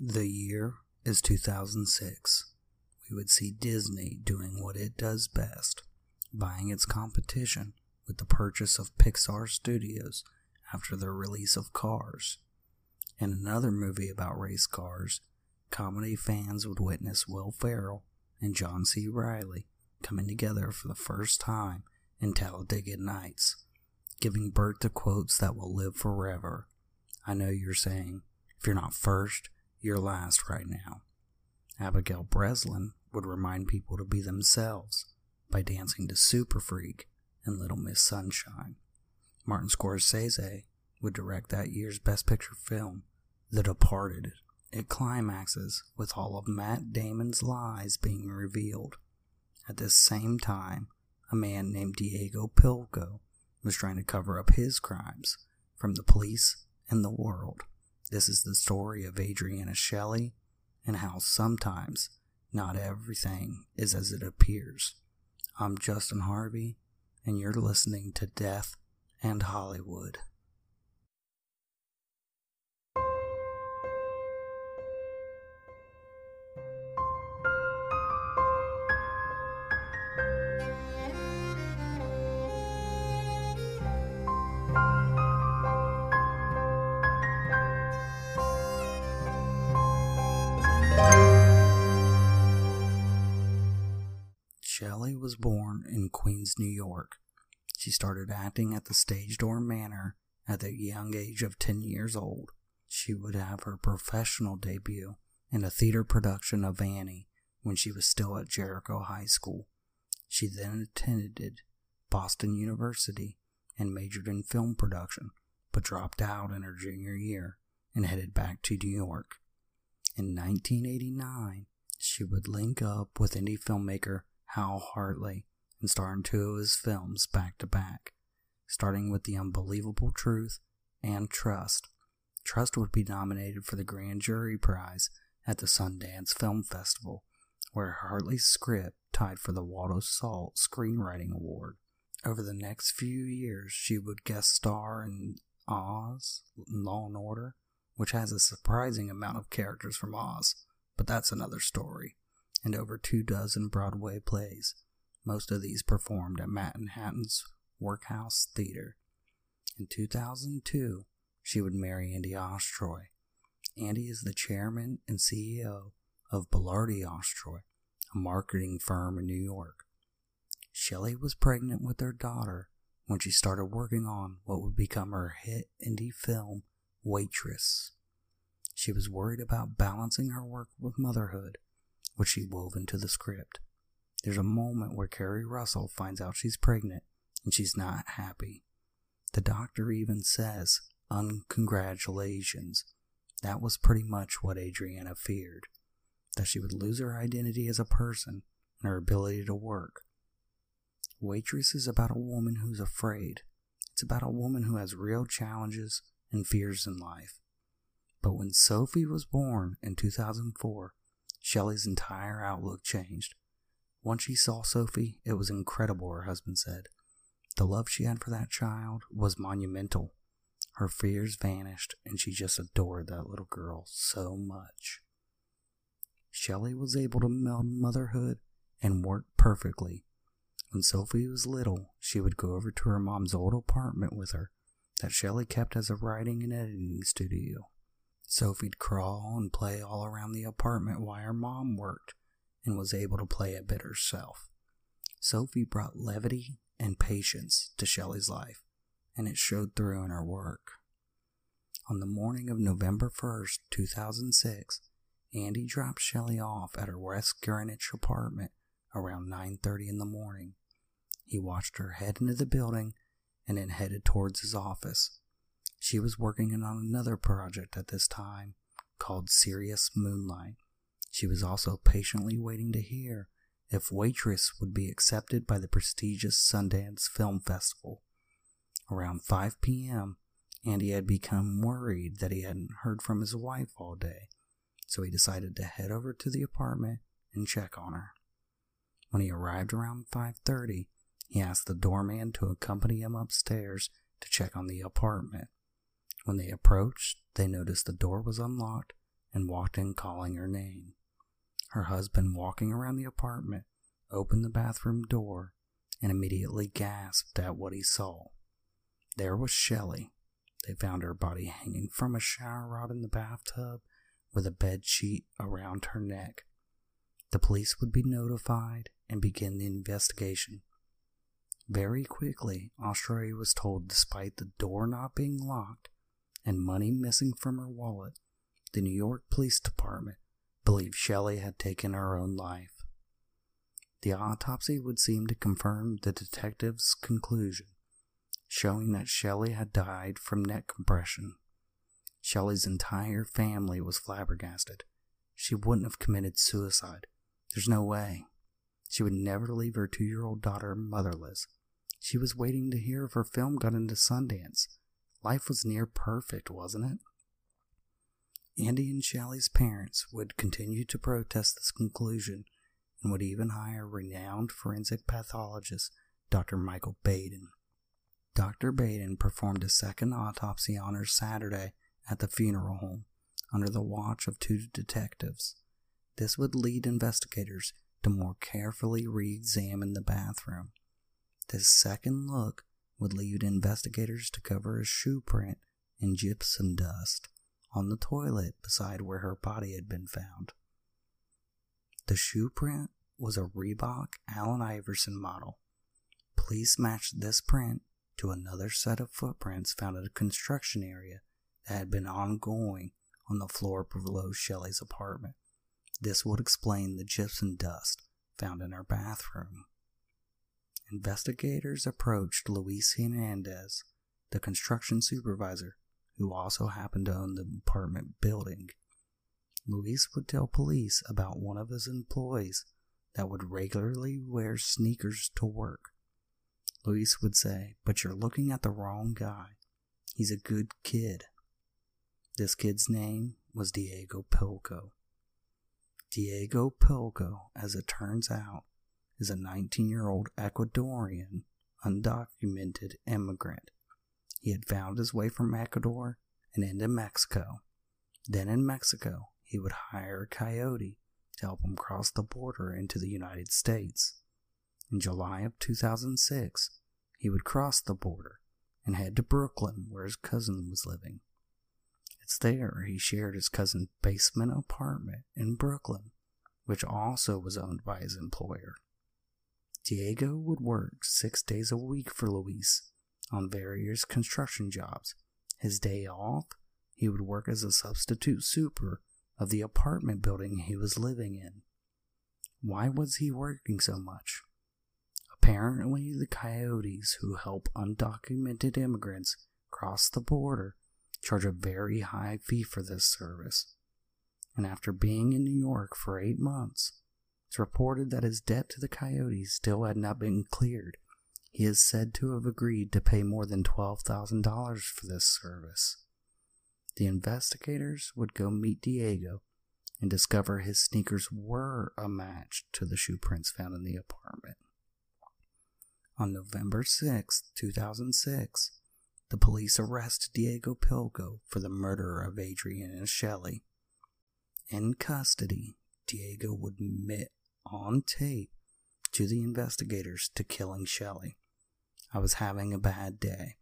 The year is 2006. We would see Disney doing what it does best, buying its competition with the purchase of Pixar Studios after the release of Cars. In another movie about race cars, comedy fans would witness Will Ferrell and John C. Reilly coming together for the first time in Talladega Nights, giving birth to quotes that will live forever. I know you're saying, if you're not first, you're last right now. Abigail Breslin would remind people to be themselves by dancing to Super Freak and Little Miss Sunshine. Martin Scorsese would direct that year's Best Picture film, The Departed. It climaxes with all of Matt Damon's lies being revealed. At this same time, a man named Diego Pillco was trying to cover up his crimes from the police and the world. This is the story of Adriana Shelly and how sometimes not everything is as it appears. I'm Justin Harvey, and you're listening to Death in Hollywood. Was born in Queens, New York. She started acting at the Stage Door Manor at the young age of 10 years old. She would have her professional debut in a theater production of Annie when she was still at Jericho High School. She then attended Boston University and majored in film production, but dropped out in her junior year and headed back to New York. In 1989, she would link up with indie filmmaker Hal Hartley and star in two of his films back to back, starting with The Unbelievable Truth and Trust. Trust would be nominated for the Grand Jury Prize at the Sundance Film Festival, where Hartley's script tied for the Waldo Salt Screenwriting Award. Over the next few years, she would guest star in Oz, Law and Order, which has a surprising amount of characters from Oz, but that's another story and over two dozen Broadway plays, most of these performed at Manhattan's Workhouse Theater. In 2002, she would marry Andy Ostroy. Andy is the chairman and CEO of Belardi Ostroy, a marketing firm in New York. Shelly was pregnant with their daughter when she started working on what would become her hit indie film, Waitress. She was worried about balancing her work with motherhood which she wove into the script. There's a moment where Keri Russell finds out she's pregnant and she's not happy. The doctor even says, Uncongratulations. That was pretty much what Adriana feared that she would lose her identity as a person and her ability to work. Waitress is about a woman who's afraid. It's about a woman who has real challenges and fears in life. But when Sophie was born in 2004, Shelly's entire outlook changed. Once she saw Sophie, it was incredible, her husband said. The love she had for that child was monumental. Her fears vanished, and she just adored that little girl so much. Shelly was able to meld motherhood and work perfectly. When Sophie was little, she would go over to her mom's old apartment with her that Shelly kept as a writing and editing studio. Sophie'd crawl and play all around the apartment while her mom worked and was able to play a bit herself. Sophie brought levity and patience to Shelly's life, and it showed through in her work. On the morning of November 1st, 2006, Andy dropped Shelly off at her West Greenwich apartment around 9:30 in the morning. He watched her head into the building and then headed towards his office. She was working on another project at this time called Serious Moonlight. She was also patiently waiting to hear if Waitress would be accepted by the prestigious Sundance Film Festival. Around 5 p.m., Andy had become worried that he hadn't heard from his wife all day, so he decided to head over to the apartment and check on her. When he arrived around 5:30, he asked the doorman to accompany him upstairs to check on the apartment. When they approached, they noticed the door was unlocked and walked in calling her name. Her husband, walking around the apartment, opened the bathroom door and immediately gasped at what he saw. There was Shelly. They found her body hanging from a shower rod in the bathtub with a bed sheet around her neck. The police would be notified and begin the investigation. Very quickly, Ostroy was told despite the door not being locked and money missing from her wallet, the New York Police Department believed Shelly had taken her own life. The autopsy would seem to confirm the detective's conclusion, showing that Shelly had died from neck compression. Shelly's entire family was flabbergasted. She wouldn't have committed suicide. There's no way. She would never leave her two year old daughter motherless. She was waiting to hear if her film got into Sundance. Life was near perfect, wasn't it? Andy and Shelly's parents would continue to protest this conclusion and would even hire renowned forensic pathologist Dr. Michael Baden. Dr. Baden performed a second autopsy on her Saturday at the funeral home under the watch of two detectives. This would lead investigators to more carefully re examine the bathroom. This second look would lead investigators to cover a shoe print in gypsum dust on the toilet beside where her body had been found. The shoe print was a Reebok Allen Iverson model. Police matched this print to another set of footprints found at a construction area that had been ongoing on the floor below Shelly's apartment. This would explain the gypsum dust found in her bathroom. Investigators approached Luis Hernandez, the construction supervisor, who also happened to own the apartment building. Luis would tell police about one of his employees that would regularly wear sneakers to work. Luis would say, But you're looking at the wrong guy. He's a good kid. This kid's name was Diego Pillco. Diego Pillco, as it turns out, is a 19 year old Ecuadorian undocumented immigrant. He had found his way from Ecuador and into Mexico. Then in Mexico, he would hire a coyote to help him cross the border into the United States. In July of 2006, he would cross the border and head to Brooklyn where his cousin was living. It's there he shared his cousin's basement apartment in Brooklyn, which also was owned by his employer. Diego would work six days a week for Luis on various construction jobs. His day off, he would work as a substitute super of the apartment building he was living in. Why was he working so much? Apparently, the coyotes who help undocumented immigrants cross the border charge a very high fee for this service. And after being in New York for eight months, it's reported that his debt to the coyotes still had not been cleared. He is said to have agreed to pay more than $12,000 for this service the investigators would go meet Diego and discover his sneakers were a match to the shoe prints found in the apartment. On November 6, 2006, the police arrest Diego Pillco for the murder of Adriana Shelly. In custody, Diego would admit on tape to the investigators to killing Shelly. I was having a bad day.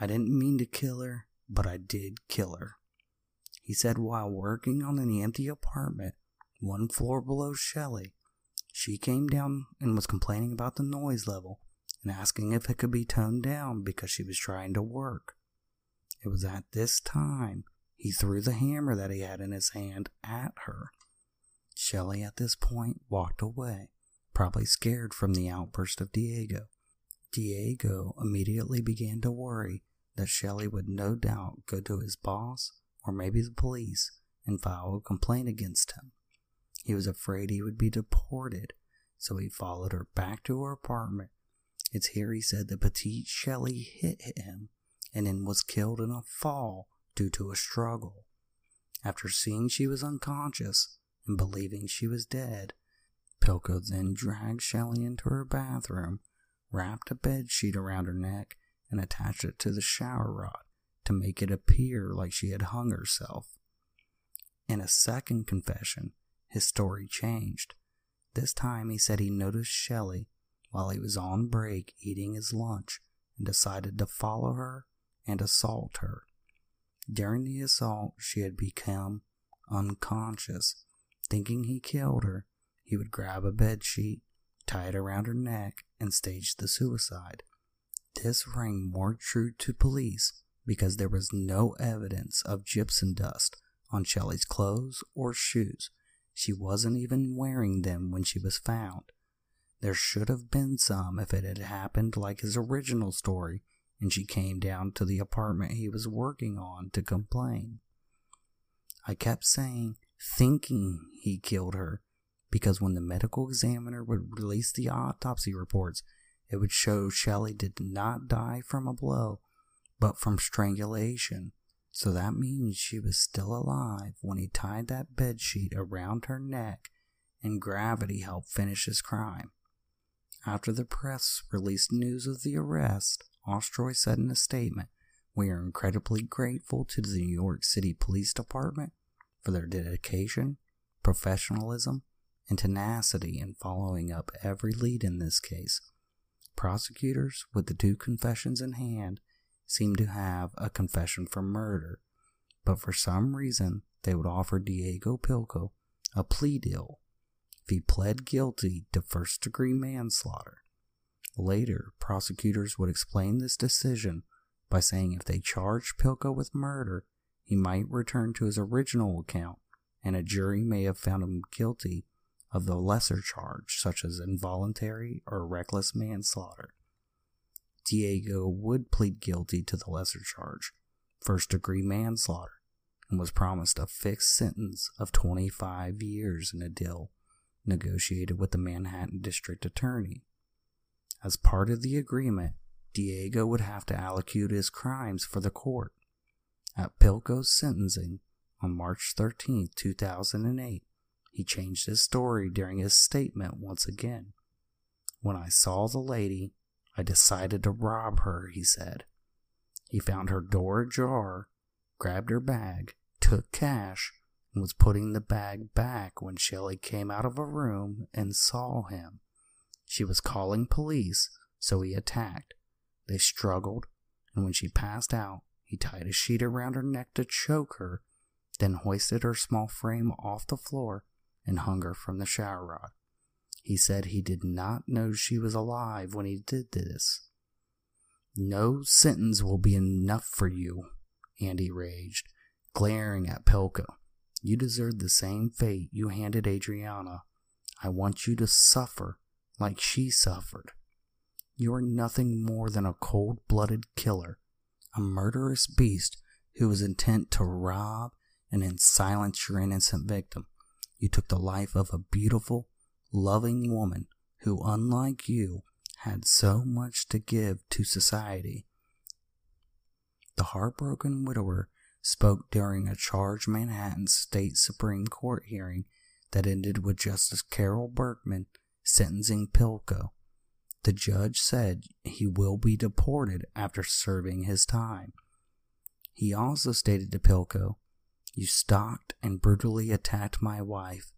I didn't mean to kill her but I did kill her. He said while working on an empty apartment one floor below Shelly, she came down and was complaining about the noise level and asking if it could be toned down because she was trying to work. It was at this time he threw the hammer that he had in his hand at her. Shelly at this point walked away, probably scared from the outburst of Diego. Diego immediately began to worry that Shelly would no doubt go to his boss or maybe the police and file a complaint against him. He was afraid he would be deported, so he followed her back to her apartment. It's here he said that petite Shelly hit him and then was killed in a fall due to a struggle. After seeing she was unconscious and believing she was dead, Pillco then dragged Shelly into her bathroom, wrapped a bed sheet around her neck, and attached it to the shower rod to make it appear like she had hung herself. In a second confession, his story changed. This time he said he noticed Shelly while he was on break eating his lunch and decided to follow her and assault her. During the assault, she had become unconscious. Thinking he killed her, he would grab a bed sheet, tie it around her neck, and stage the suicide. This rang more true to police because there was no evidence of gypsum dust on Shelly's clothes or shoes. She wasn't even wearing them when she was found. There should have been some if it had happened like his original story and she came down to the apartment he was working on to complain. I kept saying, thinking he killed her, because when the medical examiner would release the autopsy reports, it would show Shelly did not die from a blow, but from strangulation. So that means she was still alive when he tied that bed sheet around her neck and gravity helped finish his crime. After the press released news of the arrest, Ostroy said in a statement, We are incredibly grateful to the New York City Police Department for their dedication, professionalism, and tenacity in following up every lead in this case. Prosecutors, with the two confessions in hand, seemed to have a confession for murder, but for some reason they would offer Diego Pillco a plea deal if he pled guilty to first degree manslaughter. Later, prosecutors would explain this decision by saying if they charged Pillco with murder, he might return to his original account and a jury may have found him guilty of the lesser charge, such as involuntary or reckless manslaughter. Diego would plead guilty to the lesser charge, first degree manslaughter, and was promised a fixed sentence of 25 years in a deal negotiated with the Manhattan District Attorney. As part of the agreement, Diego would have to allocute his crimes for the court. At Pillco's sentencing on March 13, 2008, he changed his story during his statement once again. When I saw the lady, I decided to rob her, he said. He found her door ajar, grabbed her bag, took cash, and was putting the bag back when Shelly came out of a room and saw him. She was calling police, so he attacked. They struggled, and when she passed out, he tied a sheet around her neck to choke her, then hoisted her small frame off the floor and hung her from the shower rod. He said he did not know she was alive when he did this. No sentence will be enough for you, Andy raged, glaring at Pillco. You deserve the same fate you handed Adriana. I want you to suffer like she suffered. You are nothing more than a cold blooded killer, a murderous beast who was intent to rob and then silence your innocent victim. You took the life of a beautiful, loving woman who, unlike you, had so much to give to society. The heartbroken widower spoke during a charged Manhattan State Supreme Court hearing that ended with Justice Carol Berkman sentencing Pillco. The judge said he will be deported after serving his time. He also stated to Pillco, You stalked and brutally attacked my wife,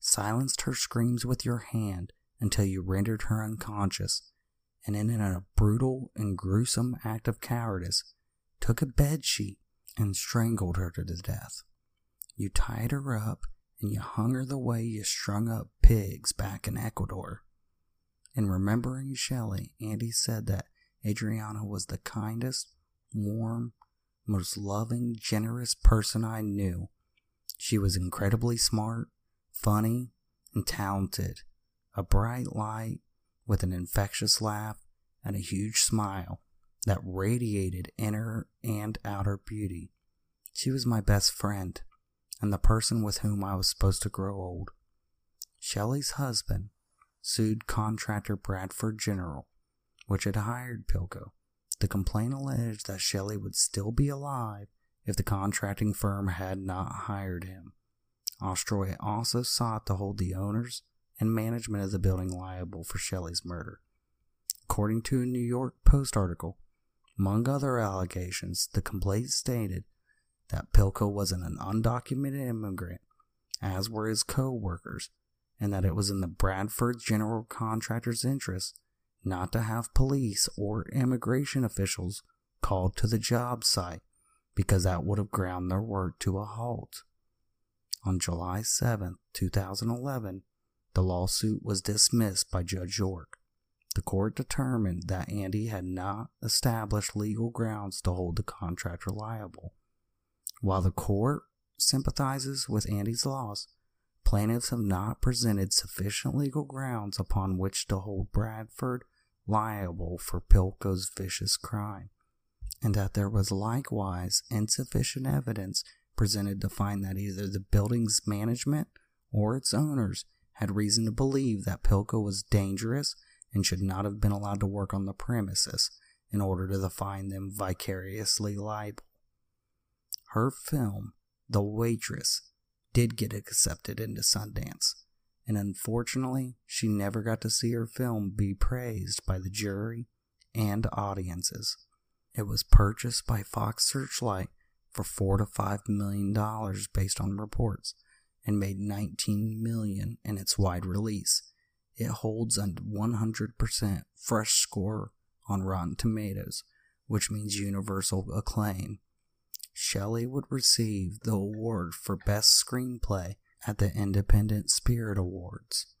silenced her screams with your hand until you rendered her unconscious, and in a brutal and gruesome act of cowardice, took a bed sheet and strangled her to death. You tied her up and you hung her the way you strung up pigs back in Ecuador. In remembering Shelly, Andy said that Adriana was the kindest, warm, most loving, generous person I knew. She was incredibly smart, funny, and talented, a bright light with an infectious laugh and a huge smile that radiated inner and outer beauty. She was my best friend and the person with whom I was supposed to grow old. Shelly's husband sued contractor Bradford General, which had hired Pillco. The complaint alleged that Shelly would still be alive if the contracting firm had not hired him. Ostroy also sought to hold the owners and management of the building liable for Shelly's murder. According to a New York Post article, among other allegations, the complaint stated that Pillco wasn't an undocumented immigrant, as were his co workers, and that it was in the Bradford general contractor's interest not to have police or immigration officials called to the job site because that would have ground their work to a halt. On July 7, 2011, the lawsuit was dismissed by Judge York. The court determined that Andy had not established legal grounds to hold the contractor liable. While the court sympathizes with Andy's loss, plaintiffs have not presented sufficient legal grounds upon which to hold Bradford liable for Pillco's vicious crime, and that there was likewise insufficient evidence presented to find that either the building's management or its owners had reason to believe that Pillco was dangerous and should not have been allowed to work on the premises in order to find them vicariously liable. Her film, The Waitress, did get accepted into Sundance, and unfortunately, she never got to see her film be praised by the jury and audiences. It was purchased by Fox Searchlight for four to five million dollars based on reports and made 19 million in its wide release. It holds a 100% fresh score on Rotten Tomatoes, which means universal acclaim. Shelly would receive the award for Best Screenplay at the Independent Spirit Awards.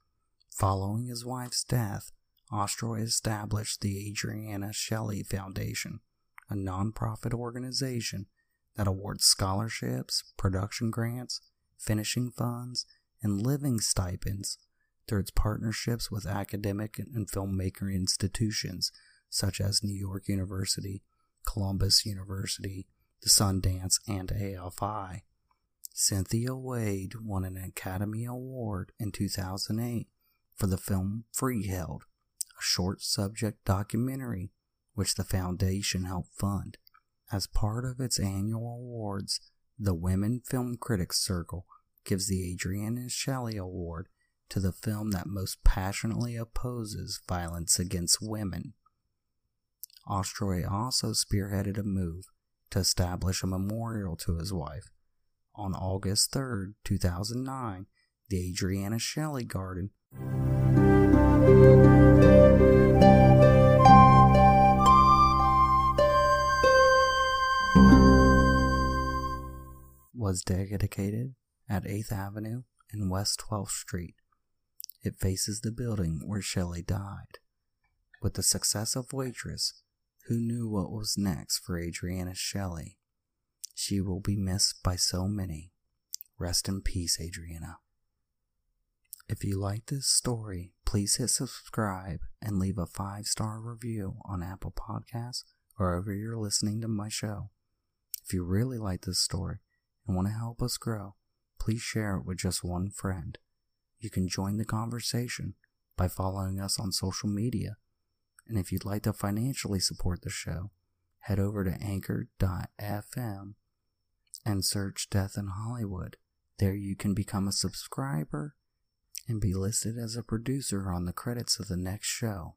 Following his wife's death, Ostroy established the Adriana Shelly Foundation, a nonprofit organization that awards scholarships, production grants, finishing funds, and living stipends through its partnerships with academic and filmmaker institutions such as New York University, Columbia University, the Sundance, and AFI. Cynthia Wade won an Academy Award in 2008 for the film Freeheld, a short subject documentary which the foundation helped fund. As part of its annual awards, the Women Film Critics Circle gives the Adriana Shelly Award to the film that most passionately opposes violence against women. Ostroy also spearheaded a move to establish a memorial to his wife. On August 3, 2009, the Adriana Shelly Garden was dedicated at 8th Avenue and West 12th Street. It faces the building where Shelly died. With the success of Waitress, who knew what was next for Adriana Shelly? She will be missed by so many. Rest in peace, Adriana. If you like this story, please hit subscribe and leave a five star review on Apple Podcasts or wherever you're listening to my show. If you really like this story and want to help us grow, please share it with just one friend. You can join the conversation by following us on social media. And if you'd like to financially support the show, head over to anchor.fm and search Death in Hollywood. There you can become a subscriber and be listed as a producer on the credits of the next show.